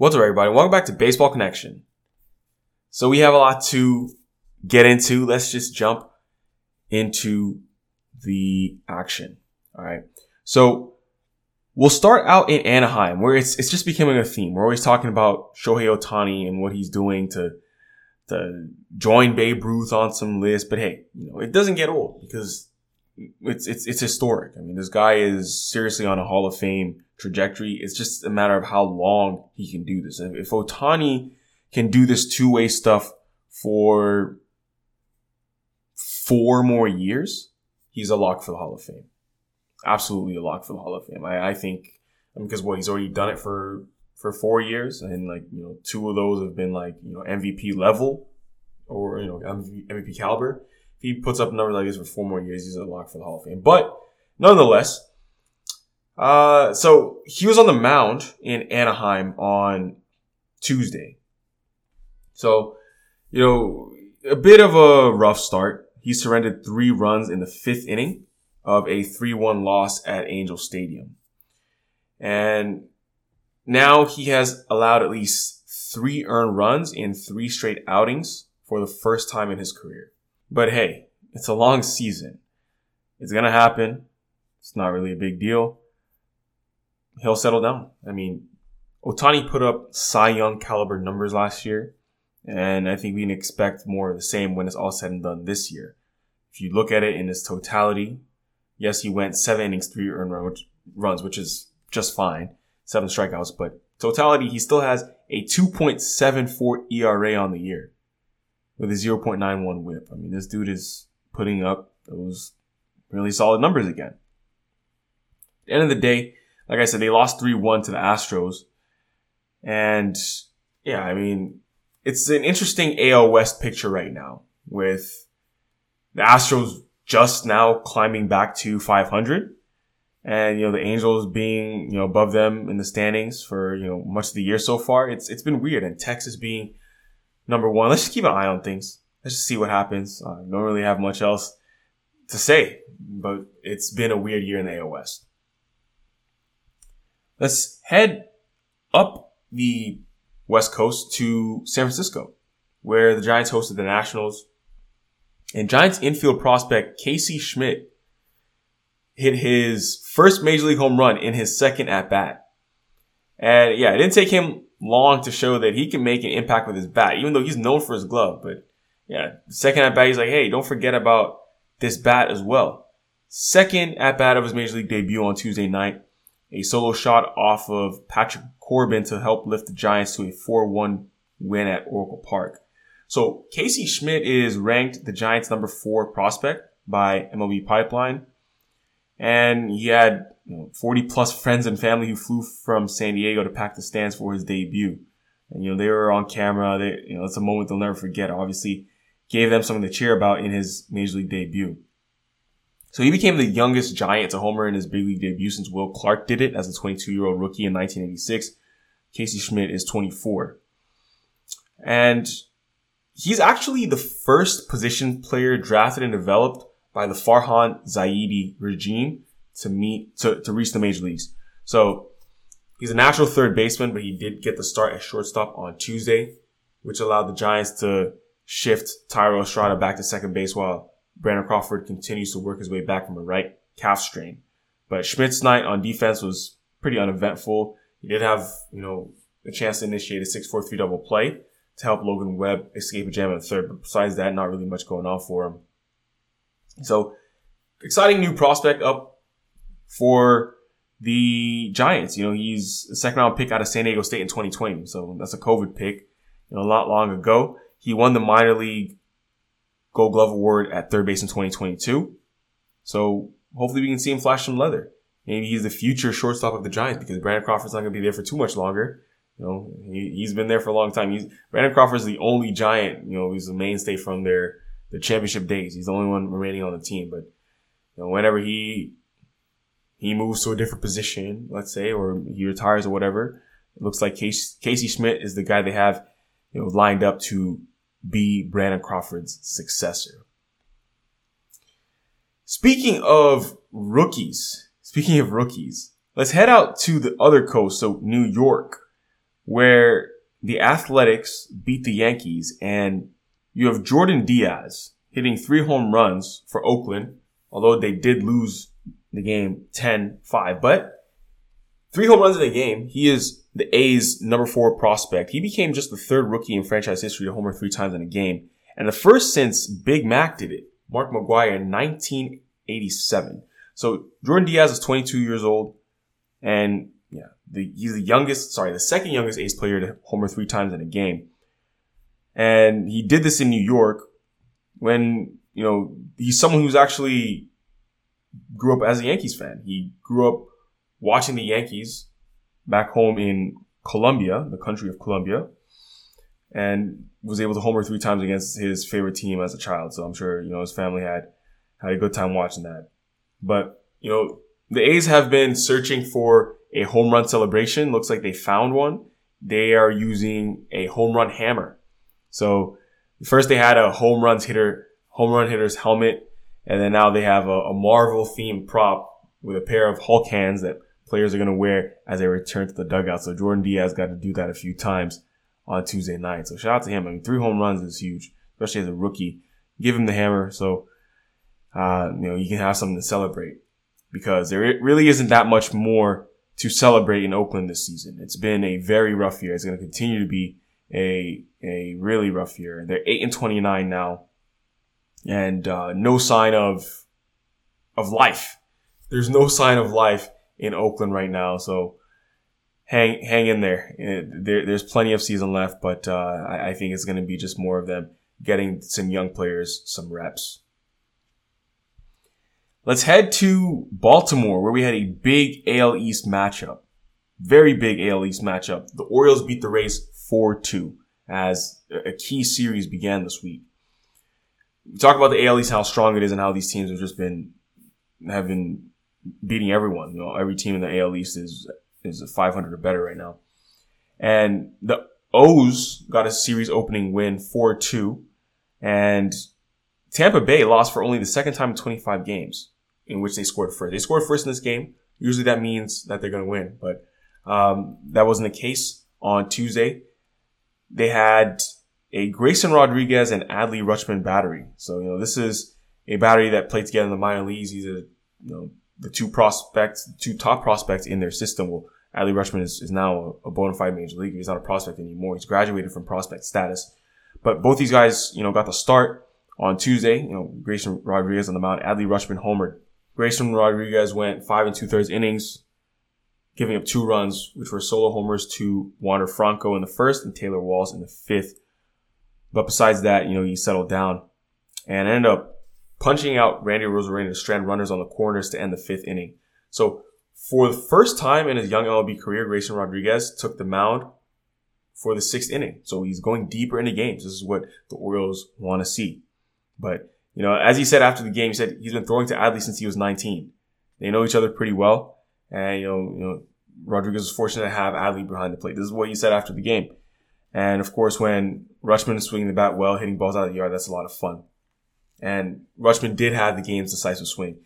What's up, everybody? Welcome back to Baseball Connection. So we have a lot to get into. Let's just jump into the action. All right. So we'll start out in Anaheim, where it's it's just becoming a theme. We're always talking about Shohei Ohtani and what he's doing to to join Babe Ruth on some list. But hey, you know, it doesn't get old because it's it's it's historic. I mean, this guy is seriously on a Hall of Fame trajectory. It's just a matter of how long he can do this. If Ohtani can do this two way stuff for four more years, he's a lock for the Hall of Fame. Absolutely a lock for the Hall of Fame. I, I think because what he's already done it for for four years, and like you know, two of those have been like you know MVP level or you know MVP caliber. If he puts up numbers like this for four more years, he's a lock for the Hall of Fame. But nonetheless, uh, so he was on the mound in Anaheim on Tuesday. So, you know, a bit of a rough start. He surrendered three runs in the fifth inning of a 3-1 loss at Angel Stadium. And now he has allowed at least three earned runs in three straight outings for the first time in his career. But hey, it's a long season. It's going to happen. It's not really a big deal he'll settle down. I mean, Ohtani put up Cy Young caliber numbers last year, and I think we can expect more of the same when it's all said and done this year. If you look at it in its totality, yes, he went seven innings, three earned runs, which is just fine, seven strikeouts, but totality, he still has a 2.74 ERA on the year with a 0.91 whip. I mean, this dude is putting up those really solid numbers again. At the end of the day, like I said, they lost 3-1 to the Astros. And yeah, I mean, it's an interesting AL West picture right now with the Astros just now climbing back to 500 and, you know, the Angels being, you know, above them in the standings for, you know, much of the year so far. It's, it's been weird and Texas being number one. Let's just keep an eye on things. Let's just see what happens. I don't really have much else to say, but it's been a weird year in the West. Let's head up the West Coast to San Francisco, where the Giants hosted the Nationals. And Giants infield prospect Casey Schmitt hit his first major league home run in his second at bat. And yeah, it didn't take him long to show that he can make an impact with his bat, even though he's known for his glove. But yeah, second at bat, he's like, hey, don't forget about this bat as well. Second at bat of his major league debut on Tuesday night a solo shot off of Patrick Corbin to help lift the Giants to a 4-1 win at Oracle Park. So Casey Schmitt is ranked the Giants number four prospect by MLB Pipeline. And he had you know, 40 plus friends and family who flew from San Diego to pack the stands for his debut. And, you know, they were on camera. They, you know, it's a moment they'll never forget. Obviously gave them something to cheer about in his major league debut. So he became the youngest Giant to homer in his big league debut since Will Clark did it as a 22 year old rookie in 1986. Casey Schmitt is 24. And he's actually the first position player drafted and developed by the Farhan Zaidi regime to meet, to, to reach the major leagues. So he's a natural third baseman, but he did get the start at shortstop on Tuesday, which allowed the Giants to shift Thairo Estrada back to second base while Brandon Crawford continues to work his way back from a right calf strain. But Schmitt's night on defense was pretty uneventful. He did have, you know, a chance to initiate a 6-4-3 double play to help Logan Webb escape a jam in the third. But besides that, not really much going on for him. So exciting new prospect up for the Giants. You know, he's a second round pick out of San Diego State in 2020. So that's a COVID pick, you know, a lot long ago. He won the minor league Gold Glove Award at third base in 2022. So hopefully we can see him flash some leather. Maybe he's the future shortstop of the Giants because Brandon Crawford's not going to be there for too much longer. You know, he, has been there for a long time. He's, Brandon Crawford's the only Giant, you know, he's the mainstay from their, their championship days. He's the only one remaining on the team. But, you know, whenever he, he moves to a different position, let's say, or he retires or whatever, it looks like Casey, Casey Schmitt is the guy they have, you know, lined up to be Brandon Crawford's successor. Speaking of rookies, speaking of rookies, let's head out to the other coast, so New York, where the Athletics beat the Yankees and you have Jordan Diaz hitting three home runs for Oakland, although they did lose the game 10-5, but three home runs in a game. He is the A's number four prospect. He became just the third rookie in franchise history to homer three times in a game, and the first since Big Mac did it, Mark McGwire in 1987. So Jordan Diaz is 22 years old, and yeah, the, he's the youngest, sorry, the second youngest A's player to homer three times in a game. And he did this in New York when, you know, he's someone who's actually grew up as a Yankees fan. He grew up watching the Yankees back home in Colombia, the country of Colombia, and was able to homer three times against his favorite team as a child. So I'm sure, you know, his family had, had a good time watching that. But, you know, the A's have been searching for a home run celebration. Looks like they found one. They are using a home run hammer. So first they had a home runs hitter, home run hitter's helmet, and then now they have a, a Marvel themed prop with a pair of Hulk hands that players are going to wear as they return to the dugout. So Jordan Diaz got to do that a few times on Tuesday night. So shout out to him. I mean, three home runs is huge, especially as a rookie. Give him the hammer so uh, you know you can have something to celebrate because there really isn't that much more to celebrate in Oakland this season. It's been a very rough year. It's going to continue to be a a really rough year. They're eight and twenty nine now, and uh, no sign of of life. There's no sign of life in Oakland right now. So hang hang in there. there there's plenty of season left, but uh, I, I think it's going to be just more of them getting some young players some reps. Let's head to Baltimore, where we had a big AL East matchup. Very big AL East matchup. The Orioles beat the Rays 4-2 as a key series began this week. We talk about the AL East, how strong it is, and how these teams have just been have been beating everyone. You know, every team in the AL East is is a 500 or better right now. And the O's got a series opening win 4-2 and Tampa Bay lost for only the second time in 25 games in which they scored first. They scored first in this game. Usually that means that they're going to win, but um, that wasn't the case on Tuesday. They had a Grayson Rodriguez and Adley Rutschman battery. So, you know, this is a battery that played together in the minor leagues. These are, you know, the two prospects, two top prospects in their system. Well, Adley Rutschman is, is now a, a bona fide major leaguer. He's not a prospect anymore. He's graduated from prospect status. But both these guys, you know, got the start on Tuesday. You know, Grayson Rodriguez on the mound, Adley Rutschman homered. Grayson Rodriguez went five and two thirds innings, giving up two runs, which were solo homers to Wander Franco in the first and Taylor Walls in the fifth. But besides that, you know, he settled down and ended up punching out Randy Arozarena to strand runners on the corners to end the fifth inning. So for the first time in his young MLB career, Grayson Rodriguez took the mound for the sixth inning. So he's going deeper into games. This is what the Orioles want to see. But, you know, as he said after the game, he said he's been throwing to Adley since he was 19. They know each other pretty well. And, you know, you know, Rodriguez was fortunate to have Adley behind the plate. This is what he said after the game. And of course, when Rutschman is swinging the bat well, hitting balls out of the yard, that's a lot of fun. And Rutschman did have the game's decisive swing.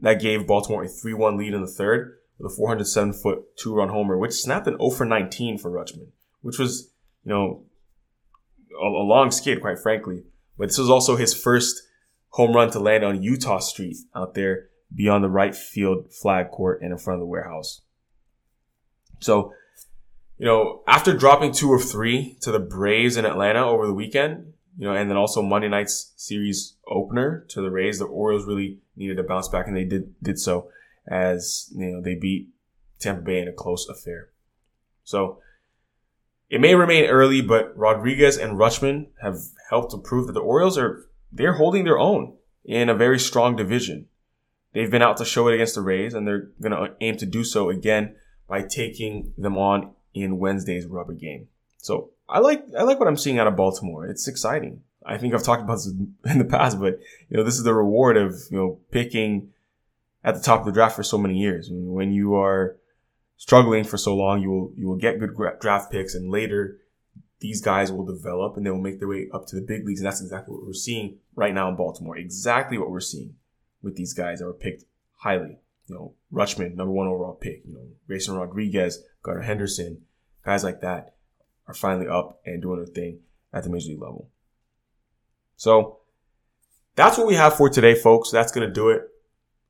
That gave Baltimore a 3-1 lead in the third with a 407 foot two run homer, which snapped an 0 for 19 for Rutschman, which was, you know, a, a long skid, quite frankly. But this was also his first home run to land on Utah Street out there beyond the right field flag court and in front of the warehouse. So, you know, after dropping two of three to the Braves in Atlanta over the weekend, you know, and then also Monday night's series opener to the Rays, the Orioles really needed to bounce back and they did, did so as, you know, they beat Tampa Bay in a close affair. So, it may remain early, but Rodriguez and Rutschman have helped to prove that the Orioles are they're holding their own in a very strong division. They've been out to show it against the Rays, and they're going to aim to do so again by taking them on in Wednesday's rubber game. So I like I like what I'm seeing out of Baltimore. It's exciting. I think I've talked about this in the past, but you know this is the reward of you know picking at the top of the draft for so many years. When you are struggling for so long, you will you will get good draft picks, and later these guys will develop and they will make their way up to the big leagues. And that's exactly what we're seeing right now in Baltimore. Exactly what we're seeing with these guys that were picked highly. You know, Rutschman, number one overall pick. You know, Grayson Rodriguez, Gunnar Henderson, guys like that. Are finally up and doing their thing at the major league level. So that's what we have for today, folks. That's going to do it.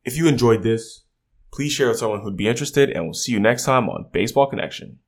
If you enjoyed this, please share with someone who'd be interested and we'll see you next time on Baseball Connection.